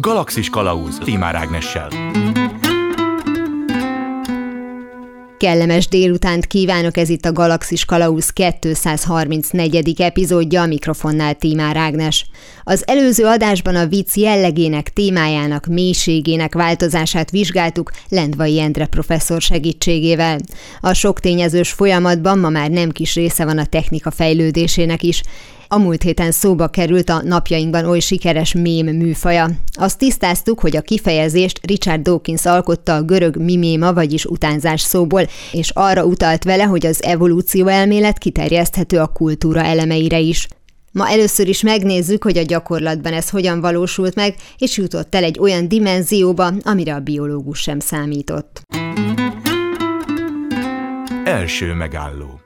Galaxis Kalauz Timár Ágnessel. Kellemes délutánt kívánok, ez itt a Galaxis Kalauz 234. epizódja, a mikrofonnál Tímár Ágnes. Az előző adásban a vicc jellegének, témájának, mélységének változását vizsgáltuk Lendvai Endre professzor segítségével. A sok tényezős folyamatban ma már nem kis része van a technika fejlődésének is, a múlt héten szóba került a napjainkban oly sikeres mém műfaja. Azt tisztáztuk, hogy a kifejezést Richard Dawkins alkotta a görög miméma, vagyis utánzás szóból, és arra utalt vele, hogy az evolúció elmélet kiterjeszthető a kultúra elemeire is. Ma először is megnézzük, hogy a gyakorlatban ez hogyan valósult meg, és jutott el egy olyan dimenzióba, amire a biológus sem számított. Első megálló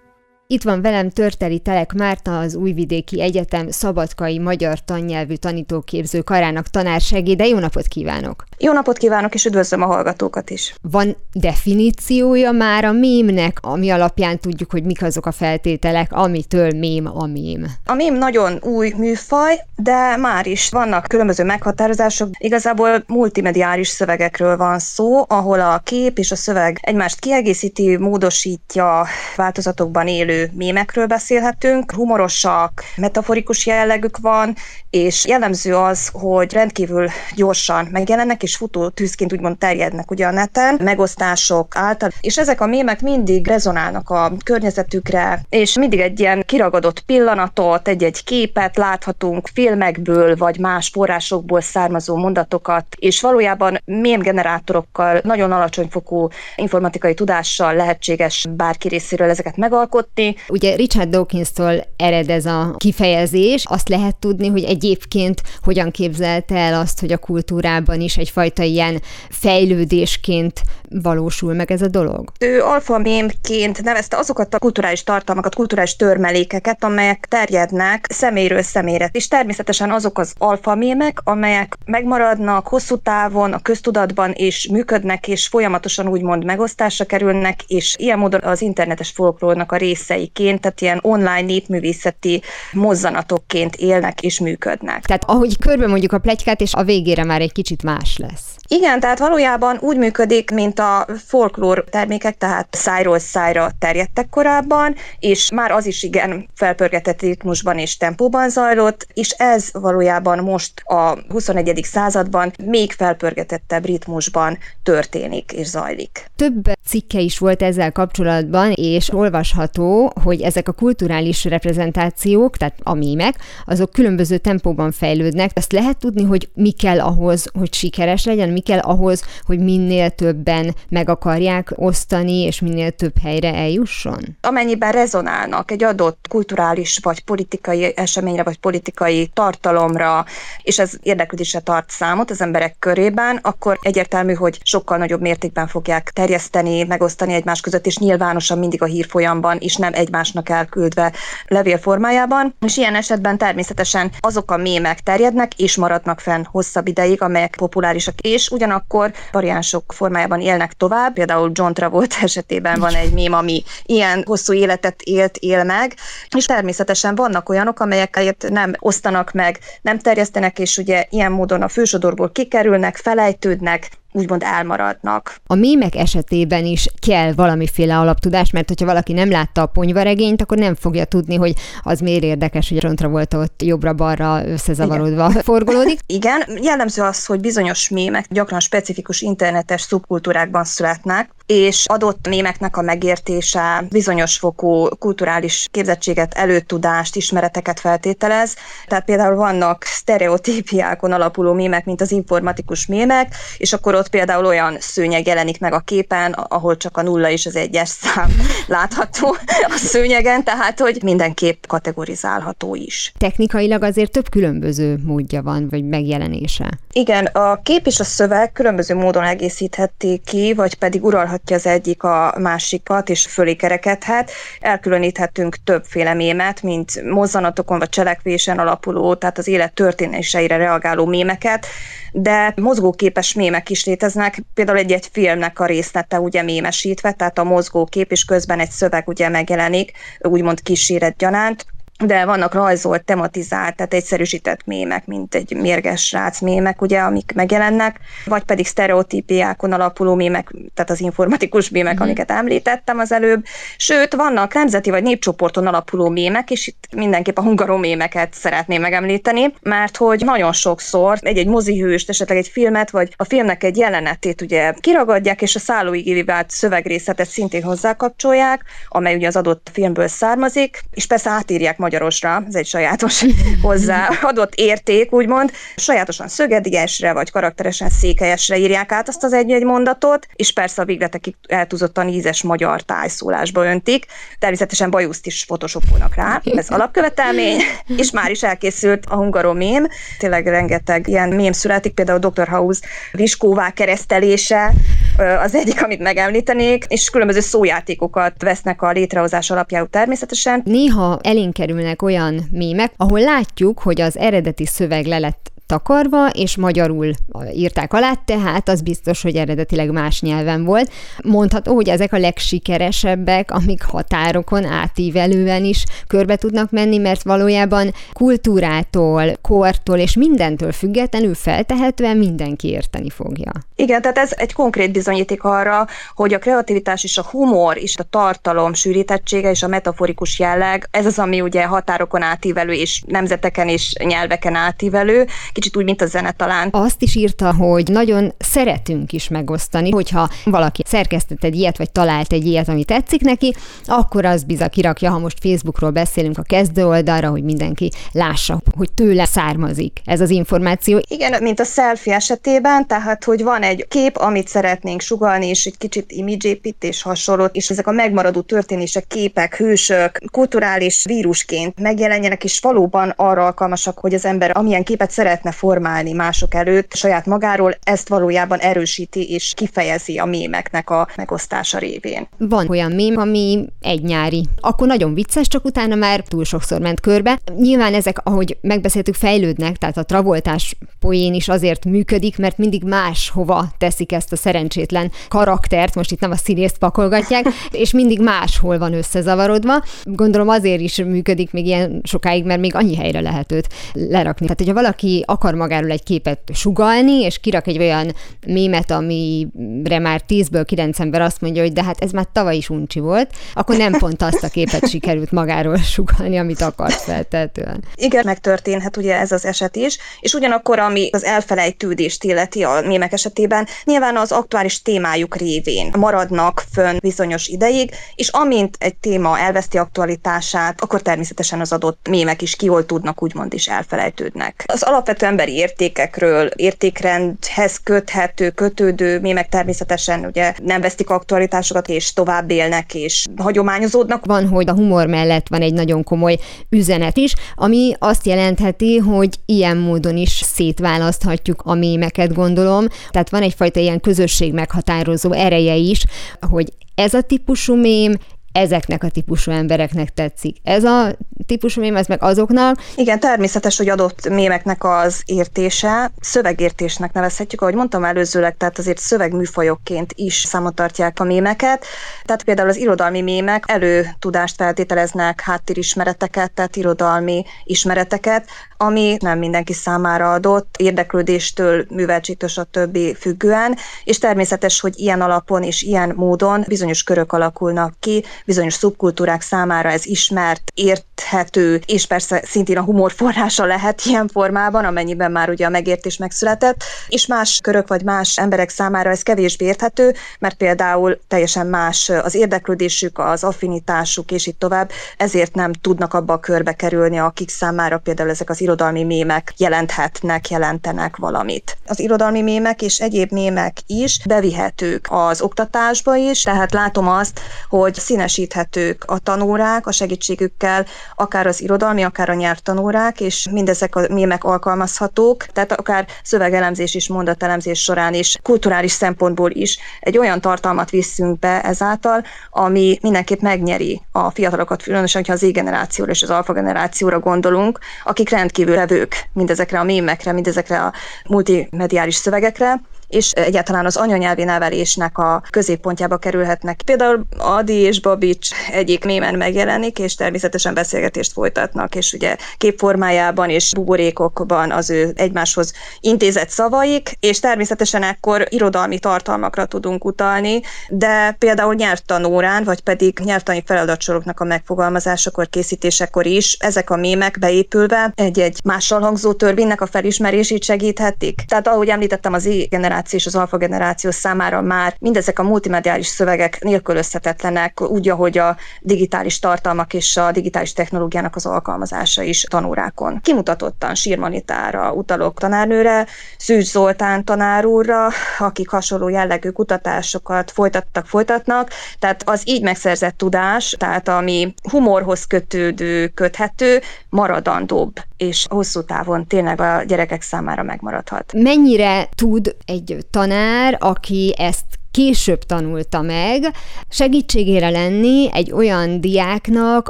itt van velem Törteli Telek Márta, az Újvidéki Egyetem szabadkai magyar tannyelvű tanítóképző karának tanársegéde. Jó napot kívánok! Jó napot kívánok, és üdvözlöm a hallgatókat is! Van definíciója már a mémnek, ami alapján tudjuk, hogy mik azok a feltételek, amitől mém a mém? A mém nagyon új műfaj, de már is vannak különböző meghatározások. Igazából multimediális szövegekről van szó, ahol a kép és a szöveg egymást kiegészíti, módosítja, változatokban élő mémekről beszélhetünk. Humorosak, metaforikus jellegük van, és jellemző az, hogy rendkívül gyorsan megjelennek, és futó tűzként úgymond terjednek ugye a neten, megosztások által, és ezek a mémek mindig rezonálnak a környezetükre, és mindig egy ilyen kiragadott pillanatot, egy-egy képet láthatunk filmekből, vagy más forrásokból származó mondatokat, és valójában mém generátorokkal, nagyon alacsony fokú informatikai tudással lehetséges bárki részéről ezeket megalkotni, Ugye Richard Dawkins-tól ered ez a kifejezés, azt lehet tudni, hogy egyébként hogyan képzelte el azt, hogy a kultúrában is egyfajta ilyen fejlődésként valósul meg ez a dolog? Ő alfamémként nevezte azokat a kulturális tartalmakat, kulturális törmelékeket, amelyek terjednek személyről személyre. És természetesen azok az alfamémek, amelyek megmaradnak hosszú távon a köztudatban, és működnek, és folyamatosan úgymond megosztásra kerülnek, és ilyen módon az internetes folklórnak a részeiként, tehát ilyen online népművészeti mozzanatokként élnek és működnek. Tehát ahogy körbe mondjuk a plegykát, és a végére már egy kicsit más lesz. Igen, tehát valójában úgy működik, mint a folklór termékek, tehát szájról szájra terjedtek korábban, és már az is igen felpörgetett ritmusban és tempóban zajlott, és ez valójában most a 21. században még felpörgetettebb ritmusban történik és zajlik. Több cikke is volt ezzel kapcsolatban, és olvasható, hogy ezek a kulturális reprezentációk, tehát a mémek, azok különböző tempóban fejlődnek. Ezt lehet tudni, hogy mi kell ahhoz, hogy sikeres legyen, mi kell ahhoz, hogy minél többen meg akarják osztani, és minél több helyre eljusson? Amennyiben rezonálnak egy adott kulturális vagy politikai eseményre, vagy politikai tartalomra, és ez érdeklődésre tart számot az emberek körében, akkor egyértelmű, hogy sokkal nagyobb mértékben fogják terjeszteni, megosztani egymás között, és nyilvánosan mindig a hírfolyamban, és nem egymásnak elküldve levél formájában. És ilyen esetben természetesen azok a mémek terjednek, és maradnak fenn hosszabb ideig, amelyek populárisak, és ugyanakkor variánsok formájában élnek tovább. Például John Travolta esetében van egy mém, ami ilyen hosszú életet élt, él meg, és természetesen vannak olyanok, amelyeket nem osztanak meg, nem terjesztenek, és ugye ilyen módon a fősodorból kikerülnek, felejtődnek, úgymond elmaradnak. A mémek esetében is kell valamiféle alaptudás, mert hogyha valaki nem látta a ponyvaregényt, akkor nem fogja tudni, hogy az miért érdekes, hogy rontra volt ott jobbra-balra összezavarodva Igen. forgolódik. Igen, jellemző az, hogy bizonyos mémek gyakran specifikus internetes szubkultúrákban születnek, és adott mémeknek a megértése bizonyos fokú kulturális képzettséget, előtudást, ismereteket feltételez. Tehát például vannak sztereotípiákon alapuló mémek, mint az informatikus mémek, és akkor ott például olyan szőnyeg jelenik meg a képen, ahol csak a nulla és az egyes szám látható a szőnyegen, tehát hogy mindenképp kategorizálható is. Technikailag azért több különböző módja van, vagy megjelenése. Igen, a kép és a szöveg különböző módon egészítheti ki, vagy pedig uralhatja az egyik a másikat, és fölé kerekedhet. Elkülöníthetünk többféle mémet, mint mozzanatokon vagy cselekvésen alapuló, tehát az élet történéseire reagáló mémeket, de mozgóképes mémek is léteznek, például egy-egy filmnek a részlete ugye mémesítve, tehát a mozgókép és közben egy szöveg ugye megjelenik, úgymond kíséret gyanánt, de vannak rajzolt, tematizált, tehát egyszerűsített mémek, mint egy mérges srác mémek, ugye, amik megjelennek, vagy pedig sztereotípiákon alapuló mémek, tehát az informatikus mémek, mm. amiket említettem az előbb. Sőt, vannak nemzeti vagy népcsoporton alapuló mémek, és itt mindenképp a hungaromémeket szeretném megemlíteni, mert hogy nagyon sokszor egy-egy mozihőst, esetleg egy filmet, vagy a filmnek egy jelenetét ugye kiragadják, és a szállóigéri vált szövegrészletet szintén hozzákapcsolják, amely ugye az adott filmből származik, és persze átírják magyarosra, ez egy sajátos hozzáadott érték, úgymond, sajátosan szögediesre, vagy karakteresen székelyesre írják át azt az egy-egy mondatot, és persze a végletekig eltúzottan ízes magyar tájszólásba öntik. Természetesen bajuszt is photoshopolnak rá, ez alapkövetelmény, és már is elkészült a hungarom mém. Tényleg rengeteg ilyen mém születik, például Dr. House viskóvá keresztelése, az egyik, amit megemlítenék, és különböző szójátékokat vesznek a létrehozás alapjául természetesen. Néha elénk kerülnek olyan mémek, ahol látjuk, hogy az eredeti szöveg le lett takarva, és magyarul írták alá, tehát az biztos, hogy eredetileg más nyelven volt. Mondható, hogy ezek a legsikeresebbek, amik határokon átívelően is körbe tudnak menni, mert valójában kultúrától, kortól és mindentől függetlenül feltehetően mindenki érteni fogja. Igen, tehát ez egy konkrét bizonyíték arra, hogy a kreativitás és a humor és a tartalom sűrítettsége és a metaforikus jelleg, ez az, ami ugye határokon átívelő és nemzeteken és nyelveken átívelő, kicsit úgy, mint a zene talán. Azt is írta, hogy nagyon szeretünk is megosztani, hogyha valaki szerkesztett egy ilyet, vagy talált egy ilyet, ami tetszik neki, akkor az biza kirakja, ha most Facebookról beszélünk a kezdő oldalra, hogy mindenki lássa, hogy tőle származik ez az információ. Igen, mint a selfie esetében, tehát hogy van egy kép, amit szeretnénk sugalni, és egy kicsit imidzsépítés hasonló, és ezek a megmaradó történések, képek, hősök, kulturális vírusként megjelenjenek, és valóban arra alkalmasak, hogy az ember amilyen képet szeretne szeretne formálni mások előtt saját magáról, ezt valójában erősíti és kifejezi a mémeknek a megosztása révén. Van olyan mém, ami egy nyári. Akkor nagyon vicces, csak utána már túl sokszor ment körbe. Nyilván ezek, ahogy megbeszéltük, fejlődnek, tehát a travoltás poén is azért működik, mert mindig más hova teszik ezt a szerencsétlen karaktert, most itt nem a színészt pakolgatják, és mindig máshol van összezavarodva. Gondolom azért is működik még ilyen sokáig, mert még annyi helyre lehet őt lerakni. Tehát, hogyha valaki akar magáról egy képet sugalni, és kirak egy olyan mémet, amire már 10-ből 9 ember azt mondja, hogy de hát ez már tavaly is uncsi volt, akkor nem pont azt a képet sikerült magáról sugalni, amit akart feltetően. Igen, megtörténhet ugye ez az eset is, és ugyanakkor, ami az elfelejtődést illeti a mémek esetében, nyilván az aktuális témájuk révén maradnak fönn bizonyos ideig, és amint egy téma elveszti aktualitását, akkor természetesen az adott mémek is kioltódnak, úgymond is elfelejtődnek. Az alapvető emberi értékekről, értékrendhez köthető, kötődő mémek természetesen ugye nem vesztik aktualitásokat, és tovább élnek, és hagyományozódnak. Van, hogy a humor mellett van egy nagyon komoly üzenet is, ami azt jelentheti, hogy ilyen módon is szétválaszthatjuk a mémeket, gondolom. Tehát van egyfajta ilyen közösség meghatározó ereje is, hogy ez a típusú mém ezeknek a típusú embereknek tetszik. Ez a típusú mém, ez meg azoknak. Igen, természetes, hogy adott mémeknek az értése szövegértésnek nevezhetjük, ahogy mondtam előzőleg, tehát azért szövegműfajokként is számot tartják a mémeket. Tehát például az irodalmi mémek előtudást feltételeznek, háttérismereteket, tehát irodalmi ismereteket, ami nem mindenki számára adott, érdeklődéstől, műveltségtől, stb. függően, és természetes, hogy ilyen alapon és ilyen módon bizonyos körök alakulnak ki, bizonyos szubkultúrák számára ez ismert, érthető, és persze szintén a humor forrása lehet ilyen formában, amennyiben már ugye a megértés megszületett, és más körök vagy más emberek számára ez kevésbé érthető, mert például teljesen más az érdeklődésük, az affinitásuk, és itt tovább, ezért nem tudnak abba a körbe kerülni, akik számára például ezek az irodalmi mémek jelenthetnek, jelentenek valamit. Az irodalmi mémek és egyéb mémek is bevihetők az oktatásba is, tehát látom azt, hogy színes helyettesíthetők a tanórák a segítségükkel, akár az irodalmi, akár a nyelvtanórák, és mindezek a mémek alkalmazhatók, tehát akár szövegelemzés is, mondatelemzés során is, kulturális szempontból is egy olyan tartalmat visszünk be ezáltal, ami mindenképp megnyeri a fiatalokat, különösen, hogyha az Z-generációra és az alfa generációra gondolunk, akik rendkívül levők mindezekre a mémekre, mindezekre a multimediális szövegekre, és egyáltalán az anyanyelvi nevelésnek a középpontjába kerülhetnek. Például Adi és Babics egyik mémen megjelenik, és természetesen beszélgetést folytatnak, és ugye képformájában és buborékokban az ő egymáshoz intézett szavaik, és természetesen ekkor irodalmi tartalmakra tudunk utalni, de például nyelvtanórán, vagy pedig nyelvtani feladatsoroknak a megfogalmazásakor, készítésekor is ezek a mémek beépülve egy-egy mással hangzó törvénynek a felismerését segíthetik. Tehát ahogy említettem, az I generáció és az alfa generáció számára már mindezek a multimediális szövegek nélkülözhetetlenek, úgy, ahogy a digitális tartalmak és a digitális technológiának az alkalmazása is tanórákon. Kimutatottan Sírmanitára utalok tanárnőre, Szűcs Zoltán tanár úrra, akik hasonló jellegű kutatásokat folytattak, folytatnak, tehát az így megszerzett tudás, tehát ami humorhoz kötődő, köthető, maradandóbb, és hosszú távon tényleg a gyerekek számára megmaradhat. Mennyire tud egy tanár, aki ezt később tanulta meg, segítségére lenni egy olyan diáknak,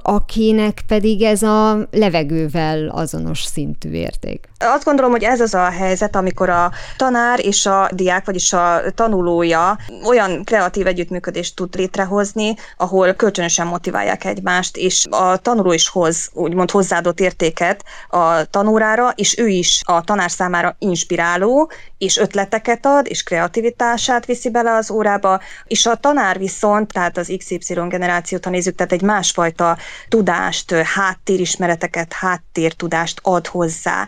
akinek pedig ez a levegővel azonos szintű érték. Azt gondolom, hogy ez az a helyzet, amikor a tanár és a diák, vagyis a tanulója olyan kreatív együttműködést tud létrehozni, ahol kölcsönösen motiválják egymást, és a tanuló is hoz úgymond hozzáadott értéket a tanórára, és ő is a tanár számára inspiráló, és ötleteket ad, és kreativitását viszi bele az órába, és a tanár viszont, tehát az XY generációt, ha nézzük, tehát egy másfajta tudást, háttérismereteket, háttértudást ad hozzá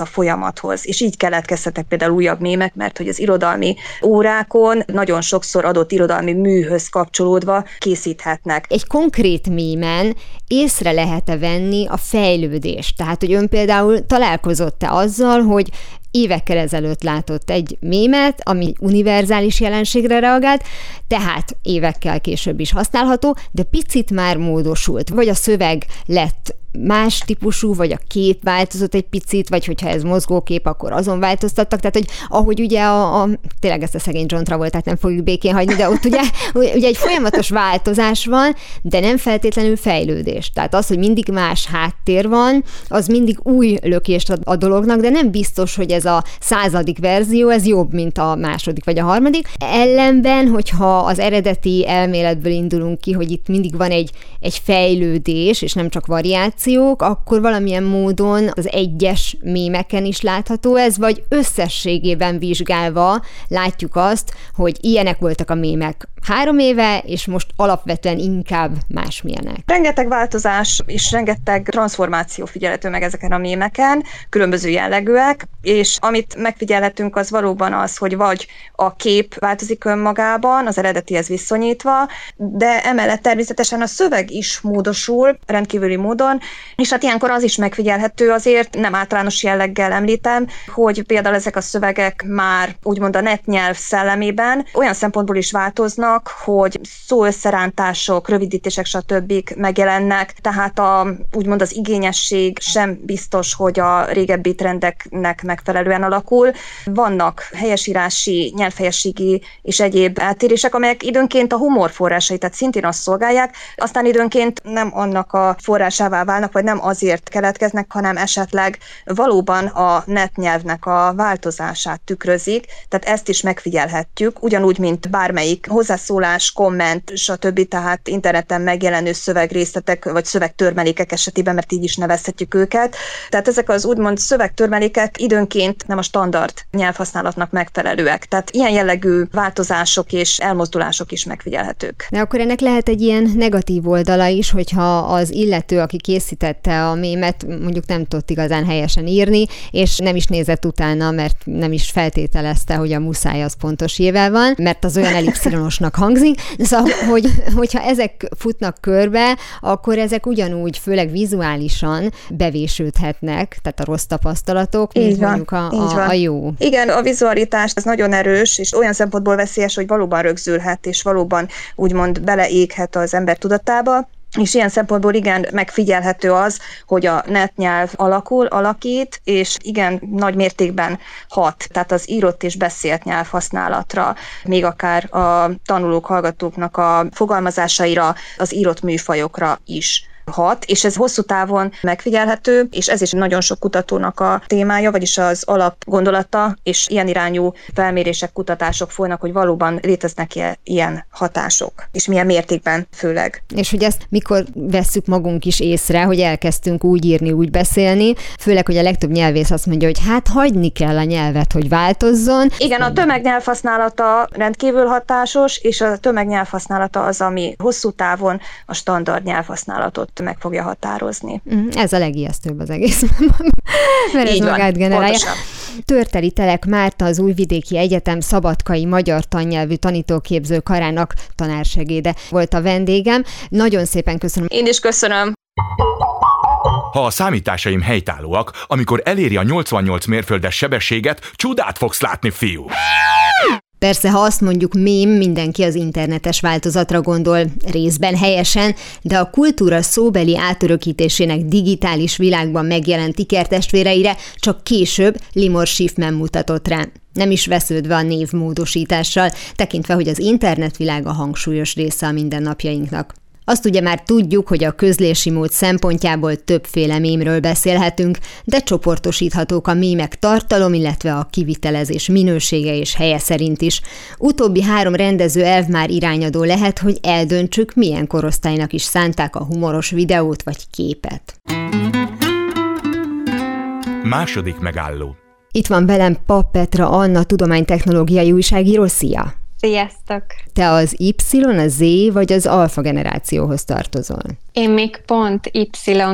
a folyamathoz. És így keletkezhetek például újabb mémek, mert hogy az irodalmi órákon nagyon sokszor adott irodalmi műhöz kapcsolódva készíthetnek. Egy konkrét mémen észre lehet-e venni a fejlődést? Tehát, hogy ön például találkozott-e azzal, hogy évekkel ezelőtt látott egy mémet, ami univerzális jelenségre reagált, tehát évekkel később is használható, de picit már módosult, vagy a szöveg lett más típusú, vagy a kép változott egy picit, vagy hogyha ez mozgókép, akkor azon változtattak. Tehát, hogy ahogy ugye a, a tényleg ezt a szegény John tehát nem fogjuk békén hagyni, de ott ugye, ugye egy folyamatos változás van, de nem feltétlenül fejlődés. Tehát az, hogy mindig más háttér van, az mindig új lökést ad a dolognak, de nem biztos, hogy ez a századik verzió, ez jobb, mint a második vagy a harmadik. Ellenben, hogyha az eredeti elméletből indulunk ki, hogy itt mindig van egy, egy fejlődés, és nem csak variáció, reakciók, akkor valamilyen módon az egyes mémeken is látható ez, vagy összességében vizsgálva látjuk azt, hogy ilyenek voltak a mémek három éve, és most alapvetően inkább másmilyenek. Rengeteg változás és rengeteg transformáció figyelhető meg ezeken a mémeken, különböző jellegűek, és amit megfigyelhetünk az valóban az, hogy vagy a kép változik önmagában, az eredetihez viszonyítva, de emellett természetesen a szöveg is módosul rendkívüli módon, és hát ilyenkor az is megfigyelhető azért, nem általános jelleggel említem, hogy például ezek a szövegek már úgymond a netnyelv szellemében olyan szempontból is változnak, hogy szóösszerántások, rövidítések, stb. megjelennek, tehát a, úgymond az igényesség sem biztos, hogy a régebbi trendeknek megfelelően alakul. Vannak helyesírási, nyelvhelyességi és egyéb eltérések, amelyek időnként a humor forrásai, tehát szintén azt szolgálják, aztán időnként nem annak a forrásává válnak, válnak, vagy nem azért keletkeznek, hanem esetleg valóban a net nyelvnek a változását tükrözik, tehát ezt is megfigyelhetjük, ugyanúgy, mint bármelyik hozzászólás, komment, stb. tehát interneten megjelenő szövegrészletek, vagy szövegtörmelékek esetében, mert így is nevezhetjük őket. Tehát ezek az úgymond szövegtörmelékek időnként nem a standard nyelvhasználatnak megfelelőek. Tehát ilyen jellegű változások és elmozdulások is megfigyelhetők. De akkor ennek lehet egy ilyen negatív oldala is, hogyha az illető, aki készít készítette a mémet, mondjuk nem tudott igazán helyesen írni, és nem is nézett utána, mert nem is feltételezte, hogy a muszáj az pontos jével van, mert az olyan elipszilonosnak hangzik. Szóval, hogy, hogyha ezek futnak körbe, akkor ezek ugyanúgy, főleg vizuálisan bevésődhetnek, tehát a rossz tapasztalatok, mint van, mondjuk a, a, a jó. Igen, a vizualitás ez nagyon erős, és olyan szempontból veszélyes, hogy valóban rögzülhet, és valóban úgymond beleéghet az ember tudatába. És ilyen szempontból igen megfigyelhető az, hogy a netnyelv alakul, alakít, és igen nagy mértékben hat, tehát az írott és beszélt nyelv használatra, még akár a tanulók, hallgatóknak a fogalmazásaira, az írott műfajokra is hat, és ez hosszú távon megfigyelhető, és ez is nagyon sok kutatónak a témája, vagyis az alapgondolata, és ilyen irányú felmérések, kutatások folynak, hogy valóban léteznek-e ilyen hatások, és milyen mértékben főleg. És hogy ezt mikor vesszük magunk is észre, hogy elkezdtünk úgy írni, úgy beszélni, főleg, hogy a legtöbb nyelvész azt mondja, hogy hát hagyni kell a nyelvet, hogy változzon. Igen, a tömegnyelvhasználata rendkívül hatásos, és a tömegnyelvhasználata az, ami hosszú távon a standard nyelvhasználatot meg fogja határozni. Mhm, ez a legijesztőbb az egész, mert ez Így magát generálja. Törteli Telek Márta az Újvidéki Egyetem szabadkai magyar tannyelvű tanítóképző karának tanársegéde volt a vendégem. Nagyon szépen köszönöm. Én is köszönöm. Ha a számításaim helytállóak, amikor eléri a 88 mérföldes sebességet, csodát fogsz látni, fiú! Persze, ha azt mondjuk mém, mindenki az internetes változatra gondol, részben helyesen, de a kultúra szóbeli átörökítésének digitális világban megjelent ikertestvéreire csak később Limor Schiffman mutatott rá. Nem is vesződve a név módosítással, tekintve, hogy az internetvilág a hangsúlyos része a mindennapjainknak. Azt ugye már tudjuk, hogy a közlési mód szempontjából többféle mémről beszélhetünk, de csoportosíthatók a mémek tartalom, illetve a kivitelezés minősége és helye szerint is. Utóbbi három rendező elv már irányadó lehet, hogy eldöntsük, milyen korosztálynak is szánták a humoros videót vagy képet. Második megálló. Itt van velem Pap Petra Anna, tudománytechnológiai újságíró. Szia! Sziasztok! Te az Y, a Z vagy az alfa generációhoz tartozol? Én még pont Y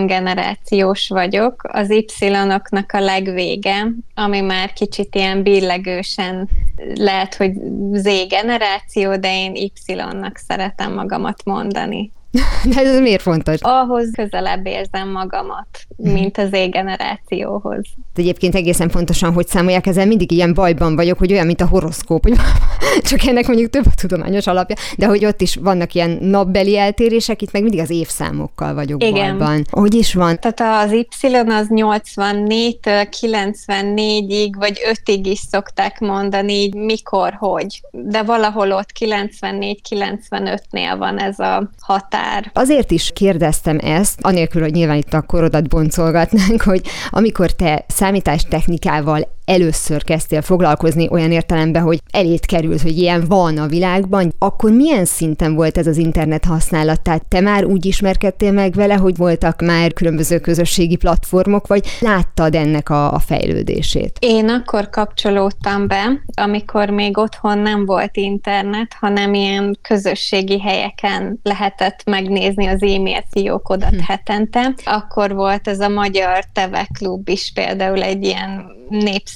generációs vagyok, az Y-oknak a legvége, ami már kicsit ilyen billegősen lehet, hogy Z generáció, de én Y-nak szeretem magamat mondani. De ez miért fontos? Ahhoz közelebb érzem magamat, mint az égenerációhoz. Egyébként egészen pontosan, hogy számolják, ezzel mindig ilyen bajban vagyok, hogy olyan, mint a horoszkóp, hogy csak ennek mondjuk több a tudományos alapja, de hogy ott is vannak ilyen napbeli eltérések, itt meg mindig az évszámokkal vagyok Igen. bajban. Hogy is van? Tehát az Y az 84-től 94-ig, vagy 5-ig is szokták mondani, így mikor, hogy. De valahol ott 94-95-nél van ez a határ határ. Azért is kérdeztem ezt, anélkül, hogy nyilván itt a korodat boncolgatnánk, hogy amikor te számítástechnikával először kezdtél foglalkozni olyan értelemben, hogy elét került, hogy ilyen van a világban, akkor milyen szinten volt ez az internet használat? Tehát te már úgy ismerkedtél meg vele, hogy voltak már különböző közösségi platformok, vagy láttad ennek a, a fejlődését? Én akkor kapcsolódtam be, amikor még otthon nem volt internet, hanem ilyen közösségi helyeken lehetett megnézni az e-mail fiókodat hm. hetente. Akkor volt ez a Magyar Teve Klub is például egy ilyen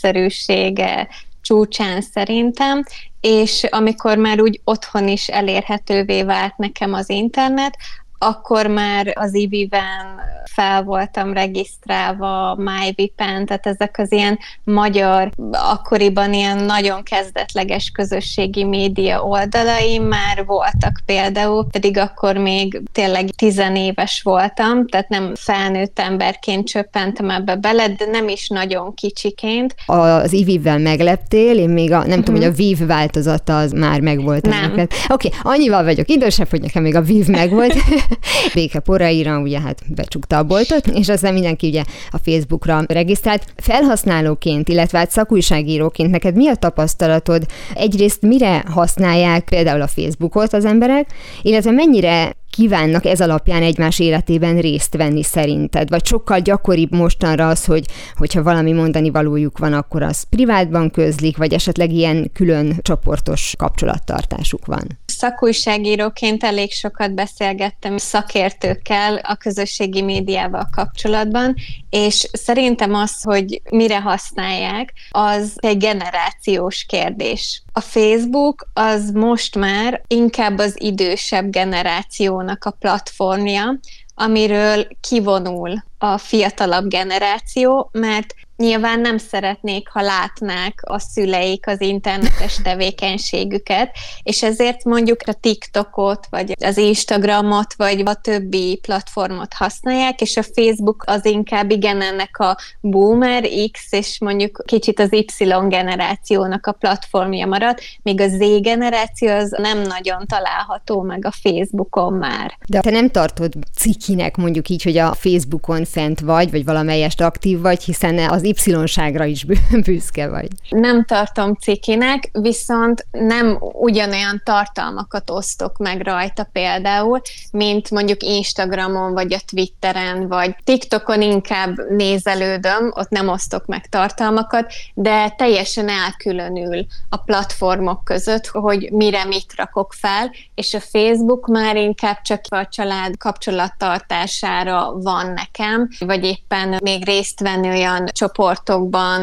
népszerűsége csúcsán szerintem, és amikor már úgy otthon is elérhetővé vált nekem az internet, akkor már az IVI-ben fel voltam regisztrálva, MyVipen, tehát ezek az ilyen magyar, akkoriban ilyen nagyon kezdetleges közösségi média oldalai már voltak például, pedig akkor még tényleg tizenéves voltam, tehát nem felnőtt emberként csöppentem ebbe bele, de nem is nagyon kicsiként. Az IVI-vel megleptél, én még a, nem uh-huh. tudom, hogy a VIV változata az már megvolt. Oké, okay, annyival vagyok idősebb, hogy nekem még a VIV megvolt. Béke poraira, ugye hát becsukta a boltot, és aztán mindenki ugye a Facebookra regisztrált. Felhasználóként, illetve hát szakújságíróként neked mi a tapasztalatod? Egyrészt mire használják például a Facebookot az emberek, illetve mennyire kívánnak ez alapján egymás életében részt venni szerinted? Vagy sokkal gyakoribb mostanra az, hogy hogyha valami mondani valójuk van, akkor az privátban közlik, vagy esetleg ilyen külön csoportos kapcsolattartásuk van? Szakújságíróként elég sokat beszélgettem szakértőkkel a közösségi médiával kapcsolatban, és szerintem az, hogy mire használják, az egy generációs kérdés. A Facebook az most már inkább az idősebb generációnak a platformja, amiről kivonul a fiatalabb generáció, mert nyilván nem szeretnék, ha látnák a szüleik az internetes tevékenységüket, és ezért mondjuk a TikTokot, vagy az Instagramot, vagy a többi platformot használják, és a Facebook az inkább igen ennek a boomer X, és mondjuk kicsit az Y generációnak a platformja marad, míg a Z generáció az nem nagyon található meg a Facebookon már. De te nem tartod cikinek mondjuk így, hogy a Facebookon fent vagy, vagy valamelyest aktív vagy, hiszen az Y-ságra is büszke vagy. Nem tartom cikinek, viszont nem ugyanolyan tartalmakat osztok meg rajta például, mint mondjuk Instagramon, vagy a Twitteren, vagy TikTokon inkább nézelődöm, ott nem osztok meg tartalmakat, de teljesen elkülönül a platformok között, hogy mire mit rakok fel, és a Facebook már inkább csak a család kapcsolattartására van nekem, vagy éppen még részt venni olyan csoportokban,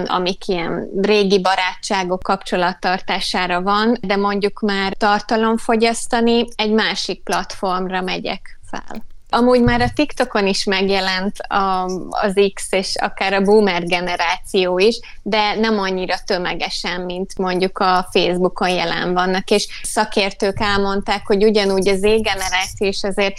amik ilyen régi barátságok kapcsolattartására van, de mondjuk már tartalomfogyasztani egy másik platformra megyek fel. Amúgy már a TikTokon is megjelent a, az X és akár a boomer generáció is, de nem annyira tömegesen, mint mondjuk a Facebookon jelen vannak, és szakértők elmondták, hogy ugyanúgy az Z-generáció is azért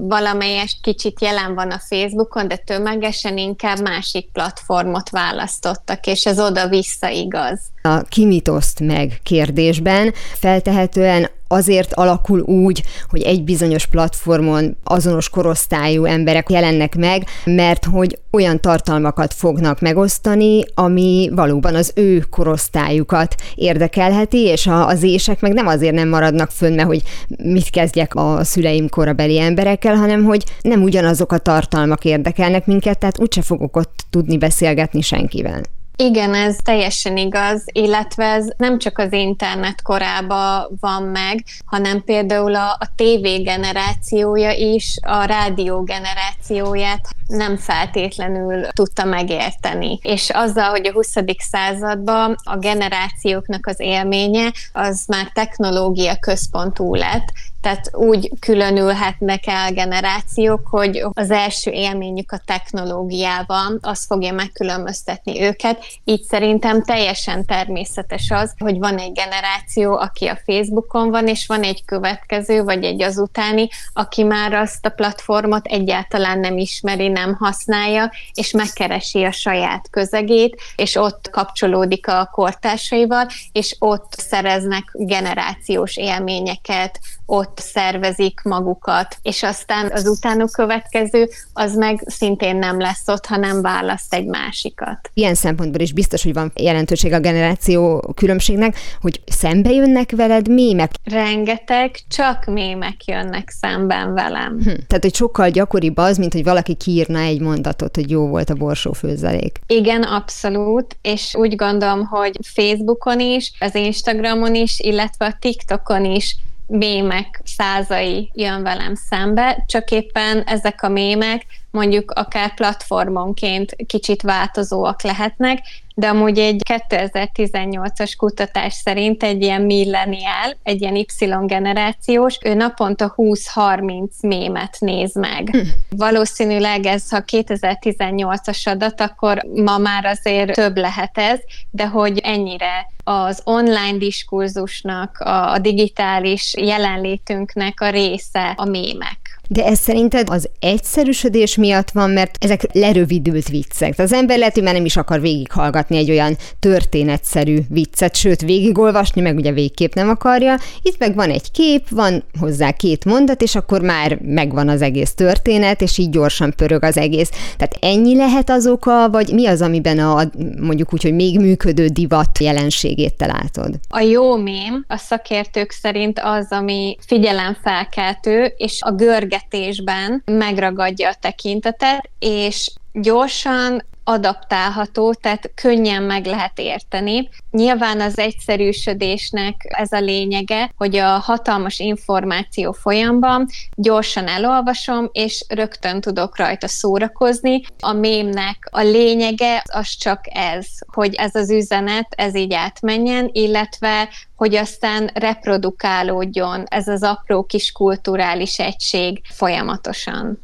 valamelyest kicsit jelen van a Facebookon, de tömegesen inkább másik platformot választottak, és ez oda-vissza igaz. A kimitoszt meg kérdésben feltehetően azért alakul úgy, hogy egy bizonyos platformon azonos korosztályú emberek jelennek meg, mert hogy olyan tartalmakat fognak megosztani, ami valóban az ő korosztályukat érdekelheti, és az ések meg nem azért nem maradnak fönn, hogy mit kezdjek a szüleim korabeli emberekkel, hanem hogy nem ugyanazok a tartalmak érdekelnek minket, tehát úgyse fogok ott tudni beszélgetni senkivel. Igen, ez teljesen igaz, illetve ez nem csak az internet korában van meg, hanem például a, a TV generációja is a rádió generációját nem feltétlenül tudta megérteni. És azzal, hogy a 20. században a generációknak az élménye az már technológia központú lett, tehát úgy különülhetnek el generációk, hogy az első élményük a technológiával, az fogja megkülönböztetni őket. Így szerintem teljesen természetes az, hogy van egy generáció, aki a Facebookon van, és van egy következő, vagy egy azutáni, aki már azt a platformot egyáltalán nem ismeri, nem használja, és megkeresi a saját közegét, és ott kapcsolódik a kortársaival, és ott szereznek generációs élményeket, ott szervezik magukat, és aztán az utánuk következő, az meg szintén nem lesz ott, hanem választ egy másikat. Ilyen szempontból is biztos, hogy van jelentőség a generáció különbségnek, hogy szembe jönnek veled mémek? Rengeteg, csak mémek jönnek szemben velem. Hm. Tehát, hogy sokkal gyakoribb az, mint hogy valaki kiírna egy mondatot, hogy jó volt a borsófőzelék. Igen, abszolút, és úgy gondolom, hogy Facebookon is, az Instagramon is, illetve a TikTokon is mémek százai jön velem szembe, csak éppen ezek a mémek mondjuk akár platformonként kicsit változóak lehetnek, de amúgy egy 2018-as kutatás szerint egy ilyen milleniál, egy ilyen Y-generációs, ő naponta 20-30 mémet néz meg. Hm. Valószínűleg ez, ha 2018-as adat, akkor ma már azért több lehet ez, de hogy ennyire az online diskurzusnak, a digitális jelenlétünknek a része a mémek. De ez szerinted az egyszerűsödés miatt van, mert ezek lerövidült viccek. Tehát az ember lehet, hogy már nem is akar végighallgatni egy olyan történetszerű viccet, sőt végigolvasni, meg ugye végképp nem akarja. Itt meg van egy kép, van hozzá két mondat, és akkor már megvan az egész történet, és így gyorsan pörög az egész. Tehát ennyi lehet az oka, vagy mi az, amiben a mondjuk úgy, hogy még működő divat jelenségét te látod? A jó mém a szakértők szerint az, ami figyelemfelkeltő, és a görge beszélgetésben megragadja a tekintetet, és gyorsan adaptálható, tehát könnyen meg lehet érteni. Nyilván az egyszerűsödésnek ez a lényege, hogy a hatalmas információ folyamban gyorsan elolvasom, és rögtön tudok rajta szórakozni. A mémnek a lényege az csak ez, hogy ez az üzenet, ez így átmenjen, illetve hogy aztán reprodukálódjon ez az apró kis kulturális egység folyamatosan.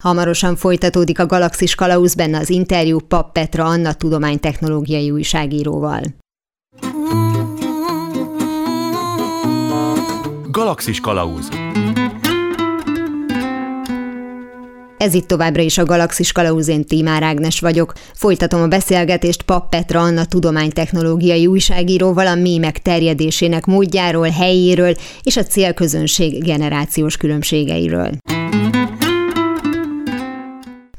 Hamarosan folytatódik a Galaxis Kalauz benne az interjú Pap Petra Anna tudománytechnológiai újságíróval. Galaxis Kalauz Ez itt továbbra is a Galaxis Kalauzén Tímár Ágnes vagyok. Folytatom a beszélgetést Pap Petra Anna tudománytechnológiai újságíróval a mémek terjedésének módjáról, helyéről és a célközönség generációs különbségeiről.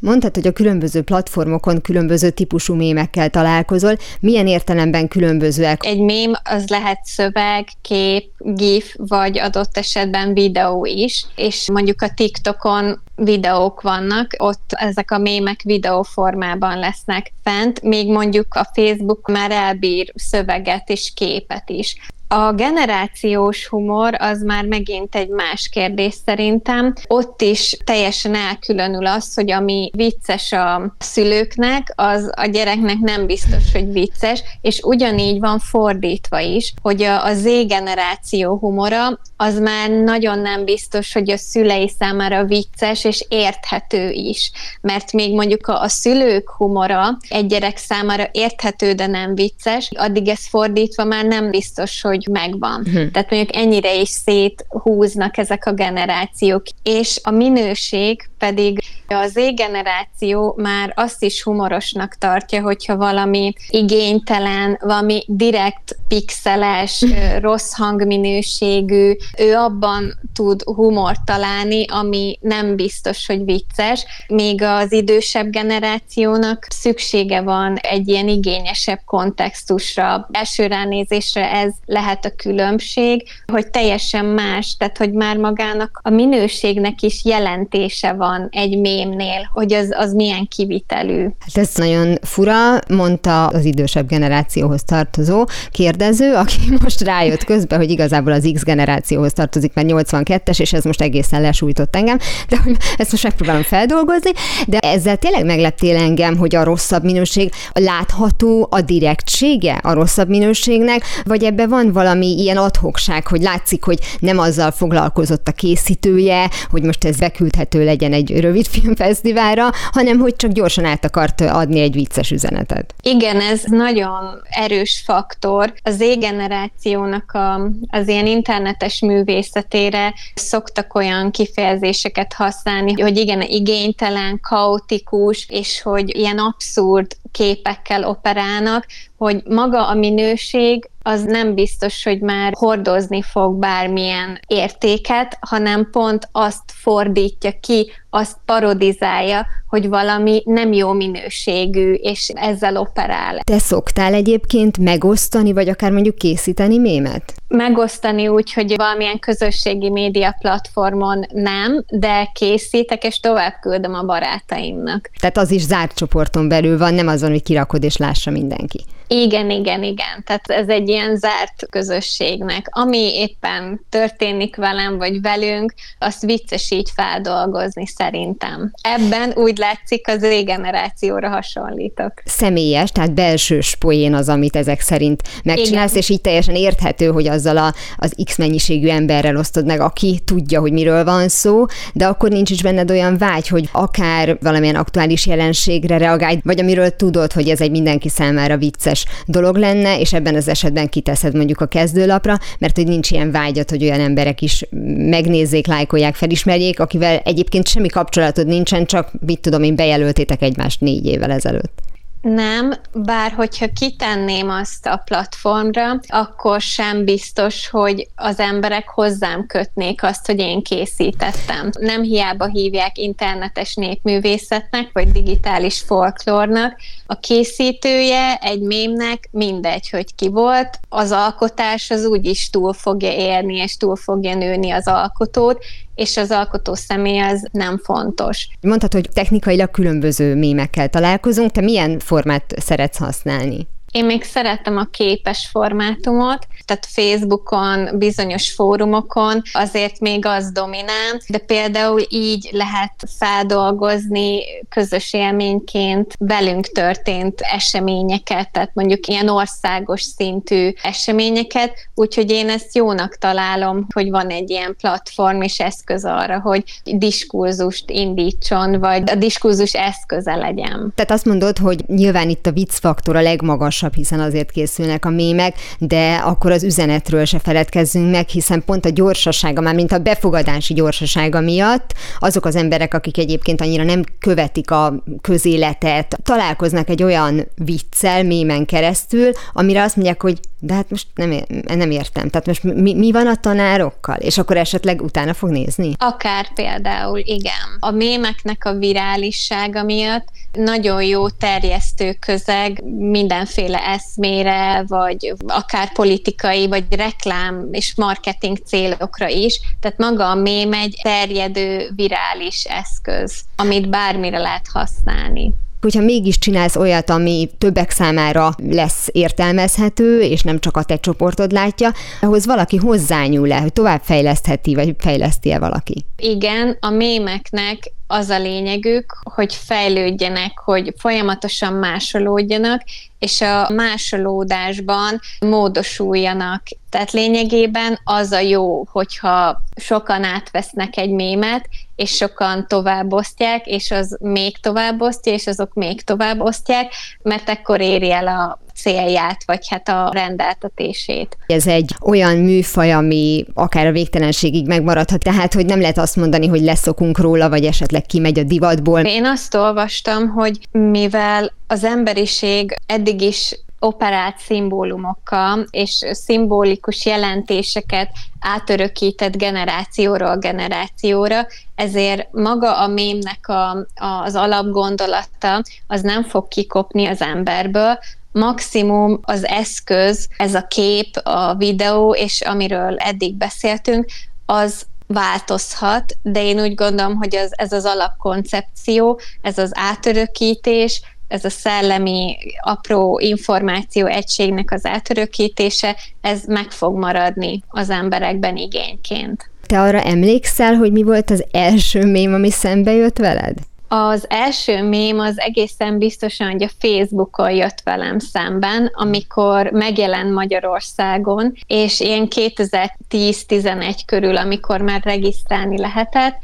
Mondtad, hogy a különböző platformokon különböző típusú mémekkel találkozol. Milyen értelemben különbözőek? Egy mém az lehet szöveg, kép, gif, vagy adott esetben videó is, és mondjuk a TikTokon videók vannak, ott ezek a mémek videóformában lesznek fent, még mondjuk a Facebook már elbír szöveget és képet is. A generációs humor az már megint egy más kérdés szerintem. Ott is teljesen elkülönül az, hogy ami vicces a szülőknek, az a gyereknek nem biztos, hogy vicces, és ugyanígy van fordítva is, hogy a, a Z-generáció humora az már nagyon nem biztos, hogy a szülei számára vicces és érthető is. Mert még mondjuk a, a szülők humora egy gyerek számára érthető, de nem vicces, addig ez fordítva már nem biztos, hogy megvan. Uh-huh. Tehát mondjuk ennyire is széthúznak ezek a generációk. És a minőség pedig a Z-generáció már azt is humorosnak tartja, hogyha valami igénytelen, valami direkt pixeles, rossz hangminőségű, ő abban tud humort találni, ami nem biztos, hogy vicces, még az idősebb generációnak szüksége van egy ilyen igényesebb kontextusra. Első ránézésre ez lehet a különbség, hogy teljesen más, tehát hogy már magának a minőségnek is jelentése van egy mémnél, hogy az, az milyen kivitelű. Hát ez nagyon fura, mondta az idősebb generációhoz tartozó kérdező, aki most rájött közben, hogy igazából az X generációhoz tartozik, mert 82-es, és ez most egészen lesújtott engem, de hogy ezt most megpróbálom feldolgozni, de ezzel tényleg megleptél engem, hogy a rosszabb minőség látható a direktsége a rosszabb minőségnek, vagy ebbe van valami ilyen adhokság, hogy látszik, hogy nem azzal foglalkozott a készítője, hogy most ez beküldhető legyen egy rövid filmfesztiválra, hanem hogy csak gyorsan át akart adni egy vicces üzenetet. Igen, ez nagyon erős faktor. Az Z-generációnak a, az ilyen internetes művészetére szoktak olyan kifejezéseket használni, hogy igen, igénytelen, kaotikus, és hogy ilyen abszurd képekkel operálnak, hogy maga a minőség az nem biztos, hogy már hordozni fog bármilyen értéket, hanem pont azt fordítja ki, azt parodizálja, hogy valami nem jó minőségű, és ezzel operál. Te szoktál egyébként megosztani, vagy akár mondjuk készíteni mémet? Megosztani úgy, hogy valamilyen közösségi média platformon nem, de készítek, és tovább küldöm a barátaimnak. Tehát az is zárt csoporton belül van, nem azon, hogy kirakod és lássa mindenki. Igen, igen, igen. Tehát ez egy ilyen zárt közösségnek. Ami éppen történik velem, vagy velünk, azt vicces így feldolgozni szerintem. Ebben úgy látszik az generációra hasonlítok. Személyes, tehát belső poén az, amit ezek szerint megcsinálsz, Igen. és így teljesen érthető, hogy azzal a, az X mennyiségű emberrel osztod meg, aki tudja, hogy miről van szó, de akkor nincs is benned olyan vágy, hogy akár valamilyen aktuális jelenségre reagálj, vagy amiről tudod, hogy ez egy mindenki számára vicces dolog lenne, és ebben az esetben kiteszed mondjuk a kezdőlapra, mert hogy nincs ilyen vágyat, hogy olyan emberek is megnézzék, lájkolják, felismerjék, akivel egyébként semmi kapcsolatod nincsen, csak mit tudom én, bejelöltétek egymást négy évvel ezelőtt. Nem, bár hogyha kitenném azt a platformra, akkor sem biztos, hogy az emberek hozzám kötnék azt, hogy én készítettem. Nem hiába hívják internetes népművészetnek, vagy digitális folklórnak. A készítője egy mémnek mindegy, hogy ki volt. Az alkotás az úgyis túl fogja érni, és túl fogja nőni az alkotót, és az alkotó személy az nem fontos. Mondhatod, hogy technikailag különböző mémekkel találkozunk, te milyen formát szeretsz használni? Én még szeretem a képes formátumot, tehát Facebookon, bizonyos fórumokon azért még az dominál, de például így lehet feldolgozni közös élményként velünk történt eseményeket, tehát mondjuk ilyen országos szintű eseményeket, úgyhogy én ezt jónak találom, hogy van egy ilyen platform és eszköz arra, hogy diskurzust indítson, vagy a diskurzus eszköze legyen. Tehát azt mondod, hogy nyilván itt a viccfaktor a legmagasabb, hiszen azért készülnek a mémek, de akkor az üzenetről se feledkezzünk meg, hiszen pont a gyorsasága, már mint a befogadási gyorsasága miatt, azok az emberek, akik egyébként annyira nem követik a közéletet, találkoznak egy olyan viccel, mémen keresztül, amire azt mondják, hogy de hát most nem, nem értem. Tehát most mi, mi van a tanárokkal? És akkor esetleg utána fog nézni? Akár például, igen. A mémeknek a virálissága miatt nagyon jó terjesztő közeg mindenféle eszmére, vagy akár politikai, vagy reklám és marketing célokra is. Tehát maga a mém egy terjedő virális eszköz, amit bármire lehet használni hogyha mégis csinálsz olyat, ami többek számára lesz értelmezhető, és nem csak a te csoportod látja, ahhoz valaki hozzányúl le, hogy tovább fejlesztheti, vagy fejleszti-e valaki? Igen, a mémeknek az a lényegük, hogy fejlődjenek, hogy folyamatosan másolódjanak, és a másolódásban módosuljanak. Tehát lényegében az a jó, hogyha sokan átvesznek egy mémet, és sokan tovább osztják, és az még tovább osztja, és azok még tovább osztják, mert ekkor éri el a célját, vagy hát a rendeltetését. Ez egy olyan műfaj, ami akár a végtelenségig megmaradhat, tehát hogy nem lehet azt mondani, hogy leszokunk róla, vagy esetleg kimegy a divatból. Én azt olvastam, hogy mivel az emberiség eddig is operált szimbólumokkal és szimbolikus jelentéseket átörökített generációról generációra, ezért maga a mémnek a, az alapgondolata az nem fog kikopni az emberből, maximum az eszköz, ez a kép, a videó, és amiről eddig beszéltünk, az változhat, de én úgy gondolom, hogy ez, ez az alapkoncepció, ez az átörökítés, ez a szellemi apró információ egységnek az átörökítése, ez meg fog maradni az emberekben igényként. Te arra emlékszel, hogy mi volt az első mém, ami szembe jött veled? Az első mém az egészen biztosan, hogy a Facebookon jött velem szemben, amikor megjelent Magyarországon, és én 2010-11 körül, amikor már regisztrálni lehetett,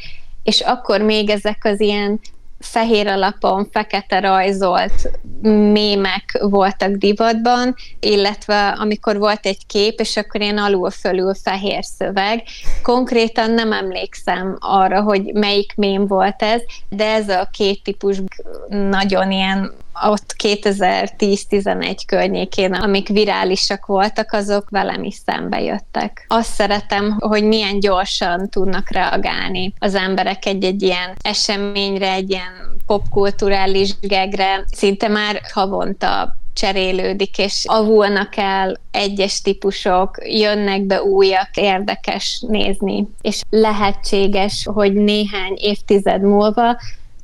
és akkor még ezek az ilyen fehér alapon fekete rajzolt mémek voltak divatban, illetve amikor volt egy kép, és akkor én alul-fölül fehér szöveg. Konkrétan nem emlékszem arra, hogy melyik mém volt ez, de ez a két típus nagyon ilyen ott 2010-11 környékén, amik virálisak voltak, azok velem is szembe jöttek. Azt szeretem, hogy milyen gyorsan tudnak reagálni az emberek egy-egy ilyen eseményre, egy ilyen popkulturális gegre, szinte már havonta cserélődik, és avulnak el egyes típusok, jönnek be újak, érdekes nézni. És lehetséges, hogy néhány évtized múlva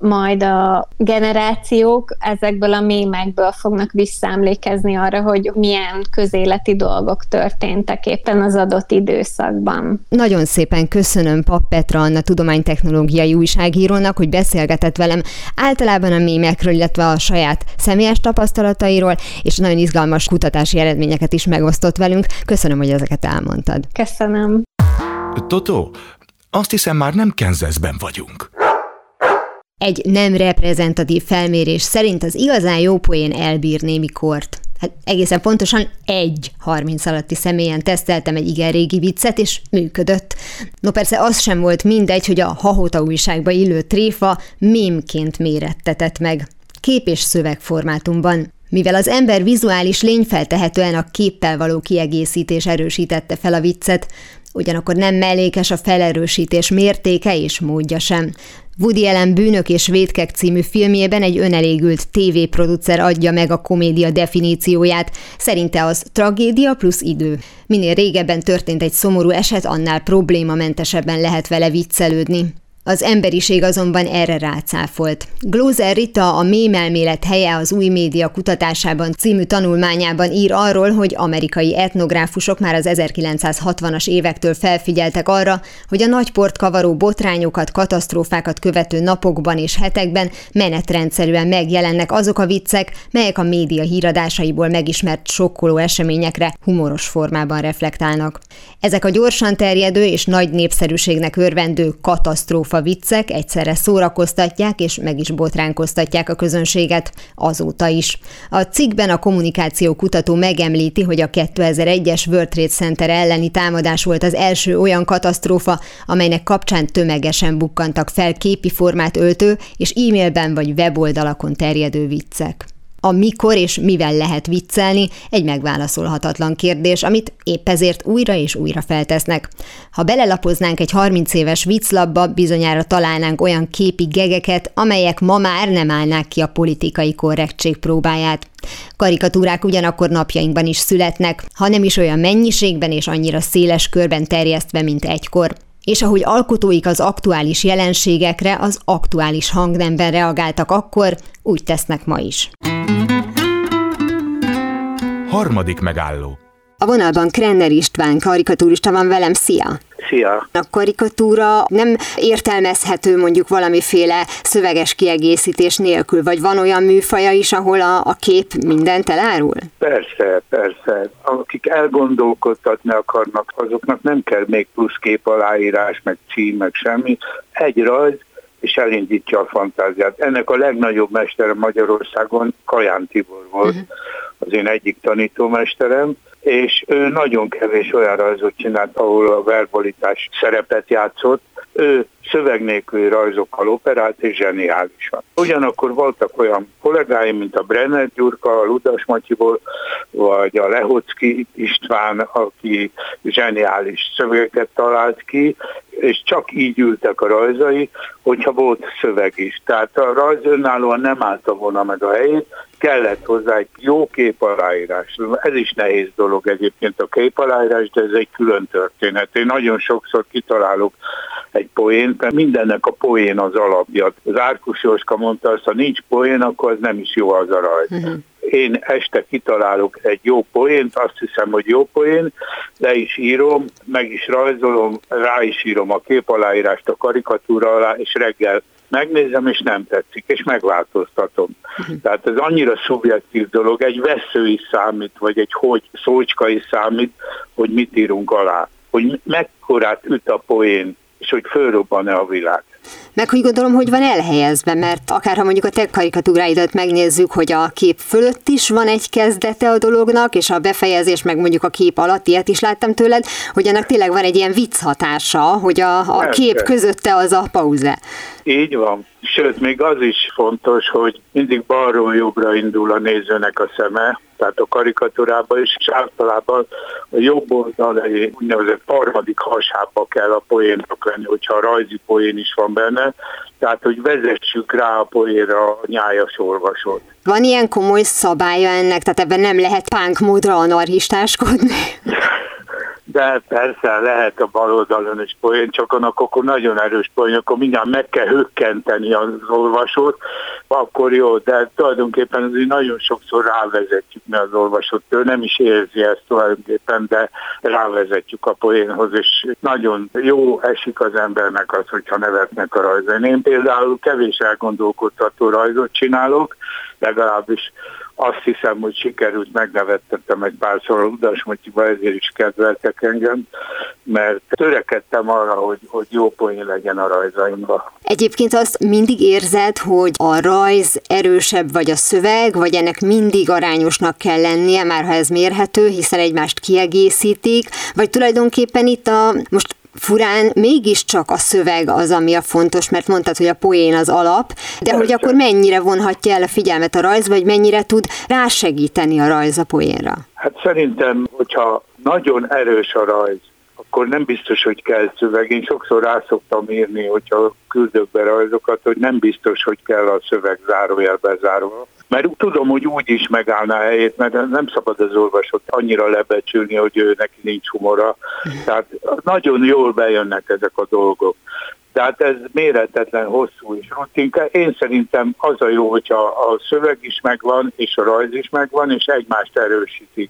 majd a generációk ezekből a mémekből fognak visszaemlékezni arra, hogy milyen közéleti dolgok történtek éppen az adott időszakban. Nagyon szépen köszönöm Pap Petra Anna tudománytechnológiai újságírónak, hogy beszélgetett velem általában a mémekről, illetve a saját személyes tapasztalatairól, és nagyon izgalmas kutatási eredményeket is megosztott velünk. Köszönöm, hogy ezeket elmondtad. Köszönöm. Totó, azt hiszem már nem Kenzeszben vagyunk. Egy nem reprezentatív felmérés szerint az igazán jó poén elbír némi kort. Hát egészen pontosan egy 30 alatti személyen teszteltem egy igen régi viccet, és működött. No persze az sem volt mindegy, hogy a Hahota újságba illő tréfa mémként mérettetett meg. Kép és szöveg formátumban. Mivel az ember vizuális lény feltehetően a képpel való kiegészítés erősítette fel a viccet, ugyanakkor nem mellékes a felerősítés mértéke és módja sem. Woody Allen Bűnök és Vétkek című filmjében egy önelégült tévéproducer adja meg a komédia definícióját. Szerinte az tragédia plusz idő. Minél régebben történt egy szomorú eset, annál problémamentesebben lehet vele viccelődni. Az emberiség azonban erre rácáfolt. Glózer Rita a mémelmélet helye az új média kutatásában című tanulmányában ír arról, hogy amerikai etnográfusok már az 1960-as évektől felfigyeltek arra, hogy a nagy kavaró botrányokat, katasztrófákat követő napokban és hetekben menetrendszerűen megjelennek azok a viccek, melyek a média híradásaiból megismert sokkoló eseményekre humoros formában reflektálnak. Ezek a gyorsan terjedő és nagy népszerűségnek örvendő katasztrófa viccek egyszerre szórakoztatják és meg is botránkoztatják a közönséget azóta is. A cikkben a kommunikáció kutató megemlíti, hogy a 2001-es World Trade Center elleni támadás volt az első olyan katasztrófa, amelynek kapcsán tömegesen bukkantak fel képi formát öltő és e-mailben vagy weboldalakon terjedő viccek a mikor és mivel lehet viccelni egy megválaszolhatatlan kérdés, amit épp ezért újra és újra feltesznek. Ha belelapoznánk egy 30 éves vicclapba, bizonyára találnánk olyan képi gegeket, amelyek ma már nem állnák ki a politikai korrektség próbáját. Karikatúrák ugyanakkor napjainkban is születnek, ha nem is olyan mennyiségben és annyira széles körben terjesztve, mint egykor és ahogy alkotóik az aktuális jelenségekre az aktuális hangnemben reagáltak akkor, úgy tesznek ma is. Harmadik megálló. A vonalban Krenner István, karikatúrista van velem, szia! Szia! A karikatúra nem értelmezhető mondjuk valamiféle szöveges kiegészítés nélkül, vagy van olyan műfaja is, ahol a, a kép mindent elárul? Persze, persze. Akik elgondolkodtatni akarnak, azoknak nem kell még plusz kép aláírás, meg cím, meg semmi. Egy rajz, és elindítja a fantáziát. Ennek a legnagyobb mestere Magyarországon Kaján Tibor volt, uh-huh. az én egyik tanítómesterem, és ő nagyon kevés olyan rajzot csinált, ahol a verbalitás szerepet játszott. Ő szöveg nélküli rajzokkal operált, és zseniálisan. Ugyanakkor voltak olyan kollégáim, mint a Brenner Gyurka, a Ludas Matyiból, vagy a Lehocki István, aki zseniális szövegeket talált ki, és csak így ültek a rajzai, hogyha volt szöveg is. Tehát a rajz önállóan nem állta volna meg a helyét, kellett hozzá egy jó képaláírás. Ez is nehéz dolog egyébként a képaláírás, de ez egy külön történet. Én nagyon sokszor kitalálok egy poént, mert mindennek a poén az alapja. Az Árkus Jóska mondta azt, ha nincs poén, akkor az nem is jó az a rajz. Uh-huh én este kitalálok egy jó poént, azt hiszem, hogy jó poén, le is írom, meg is rajzolom, rá is írom a képaláírást a karikatúra alá, és reggel megnézem, és nem tetszik, és megváltoztatom. Uh-huh. Tehát ez annyira szubjektív dolog, egy vesző is számít, vagy egy hogy szócska is számít, hogy mit írunk alá. Hogy mekkorát üt a poén, és hogy fölrobban-e a világ. Meg hogy gondolom, hogy van elhelyezve, mert akár ha mondjuk a te karikatúráidat megnézzük, hogy a kép fölött is van egy kezdete a dolognak, és a befejezés meg mondjuk a kép alatt, ilyet is láttam tőled, hogy ennek tényleg van egy ilyen vicc hatása, hogy a, a kép közötte az a pauze. Így van. Sőt, még az is fontos, hogy mindig balról jobbra indul a nézőnek a szeme, tehát a karikatúrában is, és általában a jobb oldal egy úgynevezett harmadik hasába kell a poénnak lenni, hogyha a rajzi poén is van benne, tehát hogy vezessük rá a poénra a nyájas olvasót. Van ilyen komoly szabálya ennek, tehát ebben nem lehet pánk módra anarchistáskodni? De persze lehet a bal oldalon is poén, csak annak akkor nagyon erős poén, akkor mindjárt meg kell hökkenteni az olvasót, akkor jó, de tulajdonképpen azért nagyon sokszor rávezetjük mi az olvasót, ő nem is érzi ezt tulajdonképpen, de rávezetjük a poénhoz, és nagyon jó esik az embernek az, hogyha nevetnek a rajzon. Én például kevés elgondolkodtató rajzot csinálok, legalábbis azt hiszem, hogy sikerült, megnevettettem egy párszor a Udasmotyiba, ezért is kedveltek engem, mert törekedtem arra, hogy, hogy jó poén legyen a rajzaimban. Egyébként azt mindig érzed, hogy a rajz erősebb vagy a szöveg, vagy ennek mindig arányosnak kell lennie, már ha ez mérhető, hiszen egymást kiegészítik, vagy tulajdonképpen itt a, most furán mégiscsak a szöveg az, ami a fontos, mert mondtad, hogy a poén az alap, de Persze. hogy akkor mennyire vonhatja el a figyelmet a rajz, vagy mennyire tud rásegíteni a rajz a poénra? Hát szerintem, hogyha nagyon erős a rajz, akkor nem biztos, hogy kell szöveg. Én sokszor rá szoktam írni, hogyha küldök be rajzokat, hogy nem biztos, hogy kell a szöveg zárójelbe zárva. Mert tudom, hogy úgy is megállná a helyét, mert nem szabad az olvasót annyira lebecsülni, hogy ő neki nincs humora. Tehát nagyon jól bejönnek ezek a dolgok. De hát ez méretetlen, hosszú és rutin. Én szerintem az a jó, hogyha a szöveg is megvan, és a rajz is megvan, és egymást erősítik.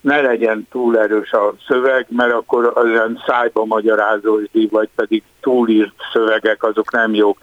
Ne legyen túl erős a szöveg, mert akkor az olyan szájba magyarázósdi, vagy pedig túlírt szövegek, azok nem jók.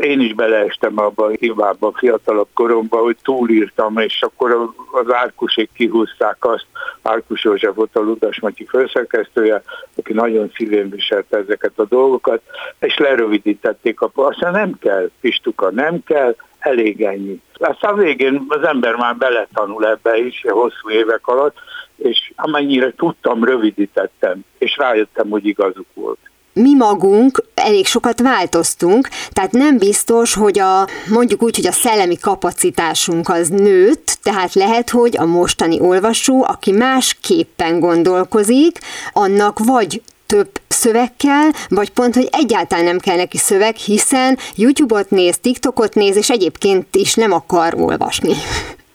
Én is beleestem abba a hibába fiatalabb koromban, hogy túlírtam, és akkor az Árkusék kihúzták azt, Árkus volt a Ludas Matyi főszerkesztője, aki nagyon szívén viselte ezeket a dolgokat, és lerövidítették a aztán nem kell, Pistuka, nem kell, elég ennyi. Aztán végén az ember már beletanul ebbe is, hosszú évek alatt, és amennyire tudtam, rövidítettem, és rájöttem, hogy igazuk volt mi magunk elég sokat változtunk, tehát nem biztos, hogy a mondjuk úgy, hogy a szellemi kapacitásunk az nőtt, tehát lehet, hogy a mostani olvasó, aki másképpen gondolkozik, annak vagy több szövegkel, vagy pont, hogy egyáltalán nem kell neki szöveg, hiszen YouTube-ot néz, TikTokot néz, és egyébként is nem akar olvasni.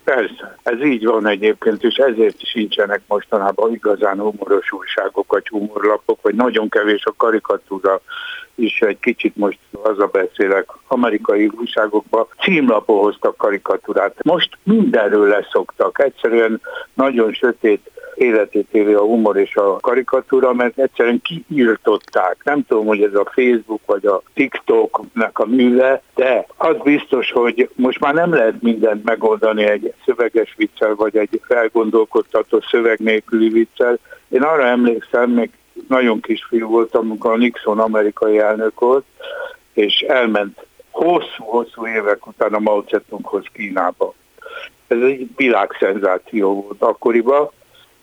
Persze, ez így van egyébként, és ezért sincsenek mostanában igazán humoros újságok, vagy humorlapok, vagy nagyon kevés a karikatúra is. Egy kicsit most a beszélek, amerikai újságokban címlapon hoztak karikatúrát. Most mindenről leszoktak, egyszerűen nagyon sötét életét éli a humor és a karikatúra, mert egyszerűen kiírtották. Nem tudom, hogy ez a Facebook vagy a TikToknak a műve, de az biztos, hogy most már nem lehet mindent megoldani egy szöveges viccel, vagy egy felgondolkodtató szöveg nélküli viccel. Én arra emlékszem, még nagyon kisfiú voltam, amikor a Nixon amerikai elnök volt, és elment hosszú-hosszú évek után a Mao Zedonghoz Kínába. Ez egy világszenzáció volt akkoriban,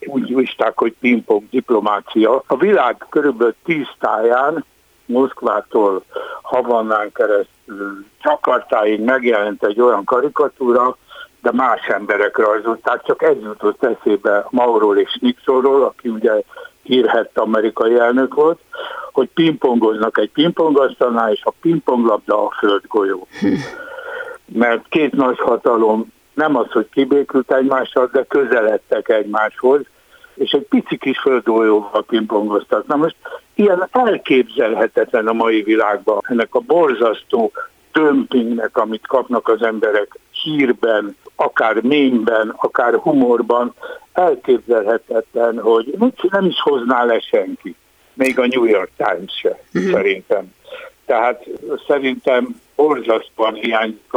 úgy hívták, hogy pingpong diplomácia. A világ körülbelül tíz táján, Moszkvától Havannán keresztül Csakartáig megjelent egy olyan karikatúra, de más emberek rajzolták, csak ez jutott eszébe Mauról és Nixonról, aki ugye hírhett amerikai elnök volt, hogy pingpongoznak egy pingpongasztalnál, és a pingponglabda a földgolyó. Mert két nagy hatalom nem az, hogy kibékült egymással, de közeledtek egymáshoz, és egy pici kis földgolyóval pingpongoztak. Na most ilyen elképzelhetetlen a mai világban, ennek a borzasztó dömpingnek, amit kapnak az emberek hírben, akár mémben, akár humorban, elképzelhetetlen, hogy nem is hozná le senki. Még a New York Times se, uh-huh. szerintem. Tehát szerintem borzasztóan hiányzik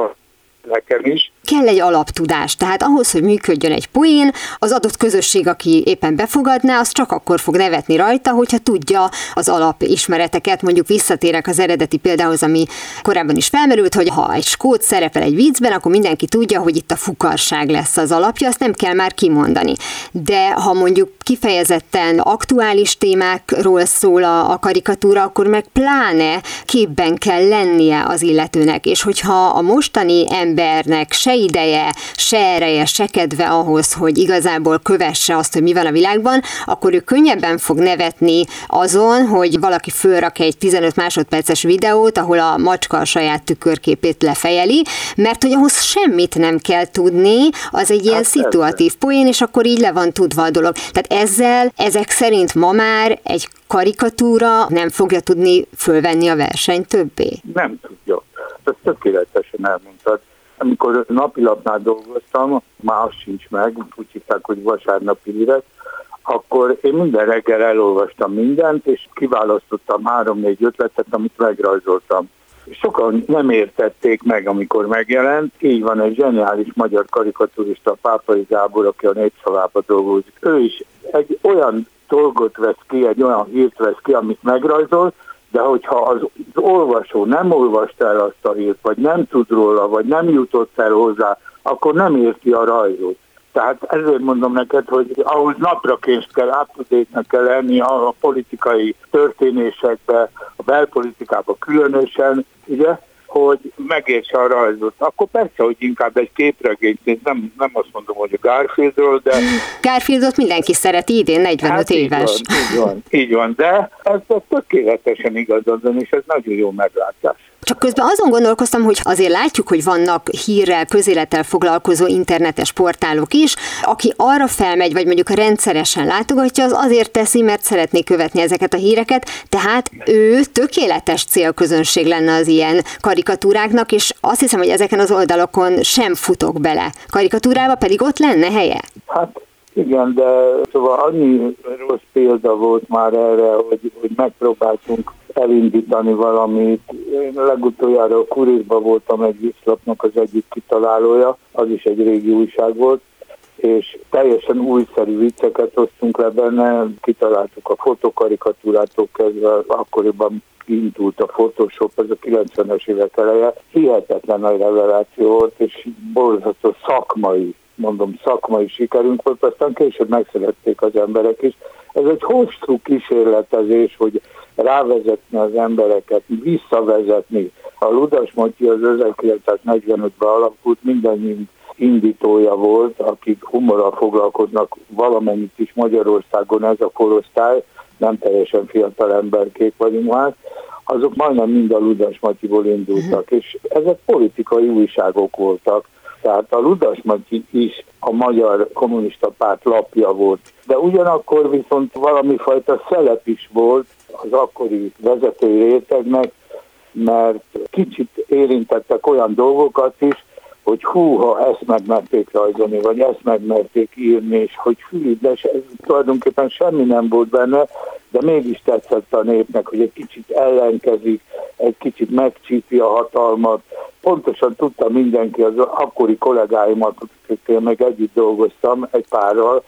nekem is, kell egy alaptudás. Tehát ahhoz, hogy működjön egy poén, az adott közösség, aki éppen befogadná, az csak akkor fog nevetni rajta, hogyha tudja az alapismereteket. Mondjuk visszatérek az eredeti példához, ami korábban is felmerült, hogy ha egy skót szerepel egy viccben, akkor mindenki tudja, hogy itt a fukarság lesz az alapja, azt nem kell már kimondani. De ha mondjuk kifejezetten aktuális témákról szól a, a karikatúra, akkor meg pláne képben kell lennie az illetőnek, és hogyha a mostani embernek se ideje, se ereje, se kedve ahhoz, hogy igazából kövesse azt, hogy mi van a világban, akkor ő könnyebben fog nevetni azon, hogy valaki fölrak egy 15 másodperces videót, ahol a macska a saját tükörképét lefejeli, mert hogy ahhoz semmit nem kell tudni, az egy ilyen hát szituatív poén, és akkor így le van tudva a dolog. Tehát ezzel, ezek szerint ma már egy karikatúra nem fogja tudni fölvenni a versenyt többé? Nem tudja. Ezt tökéletesen elmondtad amikor napilapnál dolgoztam, már az sincs meg, úgy hívták, hogy vasárnapi hírek, akkor én minden reggel elolvastam mindent, és kiválasztottam három-négy ötletet, amit megrajzoltam. Sokan nem értették meg, amikor megjelent. Így van egy zseniális magyar karikaturista, Pápai Gábor, aki a népszavába dolgozik. Ő is egy olyan dolgot vesz ki, egy olyan hírt vesz ki, amit megrajzolt, de hogyha az, olvasó nem olvasta el azt a hírt, vagy nem tud róla, vagy nem jutott el hozzá, akkor nem érti a rajzot. Tehát ezért mondom neked, hogy ahhoz napraként kell, up kell lenni a, a politikai történésekbe, a belpolitikába különösen, ugye? Hogy megértse a rajzot. Akkor persze, hogy inkább egy képregényt, nem, nem azt mondom, hogy a Garfieldról, de... Garfieldot mindenki szereti, idén 45 hát éves. Így van, így van, így van, de ez, ez tökéletesen igazad, és ez nagyon jó meglátás. Csak közben azon gondolkoztam, hogy azért látjuk, hogy vannak hírrel, közélettel foglalkozó internetes portálok is. Aki arra felmegy, vagy mondjuk rendszeresen látogatja, az azért teszi, mert szeretné követni ezeket a híreket, tehát ő tökéletes célközönség lenne az ilyen karikatúráknak, és azt hiszem, hogy ezeken az oldalokon sem futok bele. Karikatúrába pedig ott lenne helye? Hát igen, de szóval annyi rossz példa volt már erre, hogy, hogy megpróbáltunk elindítani valamit. Én legutoljára a Kurirban voltam egy viszlapnak az egyik kitalálója, az is egy régi újság volt, és teljesen újszerű vicceket hoztunk le benne, kitaláltuk a fotokarikatúrától kezdve, akkoriban indult a Photoshop, ez a 90-es évek eleje, hihetetlen nagy reveláció volt, és borzasztó szakmai mondom, szakmai sikerünk volt, aztán később megszerették az emberek is. Ez egy hosszú kísérletezés, hogy rávezetni az embereket, visszavezetni. A Ludas Motyi az 1945-ben alakult, mindannyiunk indítója volt, akik humorral foglalkoznak valamennyit is Magyarországon ez a korosztály, nem teljesen fiatal emberkék vagyunk már, azok majdnem mind a Ludas Matyiból indultak, uh-huh. és ezek politikai újságok voltak. Tehát a Ludas Matyi is a Magyar Kommunista Párt lapja volt. De ugyanakkor viszont valami fajta szelep is volt az akkori vezetői rétegnek, mert kicsit érintettek olyan dolgokat is, hogy hú, ha ezt megmerték rajzolni, vagy ezt megmerték írni, és hogy hű, de ez tulajdonképpen semmi nem volt benne, de mégis tetszett a népnek, hogy egy kicsit ellenkezik, egy kicsit megcsípi a hatalmat. Pontosan tudta mindenki, az akkori kollégáimat, akikkel meg együtt dolgoztam, egy párral,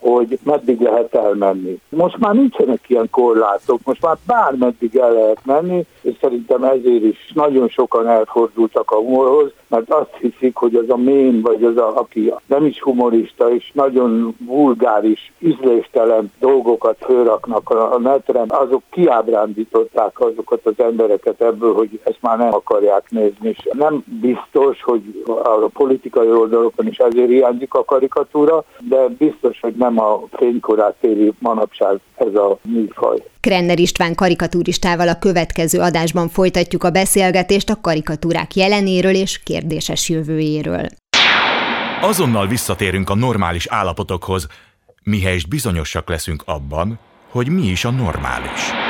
hogy meddig lehet elmenni. Most már nincsenek ilyen korlátok, most már bármeddig el lehet menni, és szerintem ezért is nagyon sokan elfordultak a humorhoz, mert azt hiszik, hogy az a mém, vagy az, a, aki nem is humorista, és nagyon vulgáris, ízléstelen dolgokat fölraknak a netre, azok kiábrándították azokat az embereket ebből, hogy ezt már nem akarják nézni. És nem biztos, hogy a politikai oldalokon is ezért hiányzik a karikatúra, de biztos, hogy nem a fénykorát éri manapság ez a műfaj. Krenner István karikatúristával a következő adásban folytatjuk a beszélgetést a karikatúrák jelenéről és kérdéses jövőjéről. Azonnal visszatérünk a normális állapotokhoz, mihelyest bizonyosak leszünk abban, hogy mi is a normális.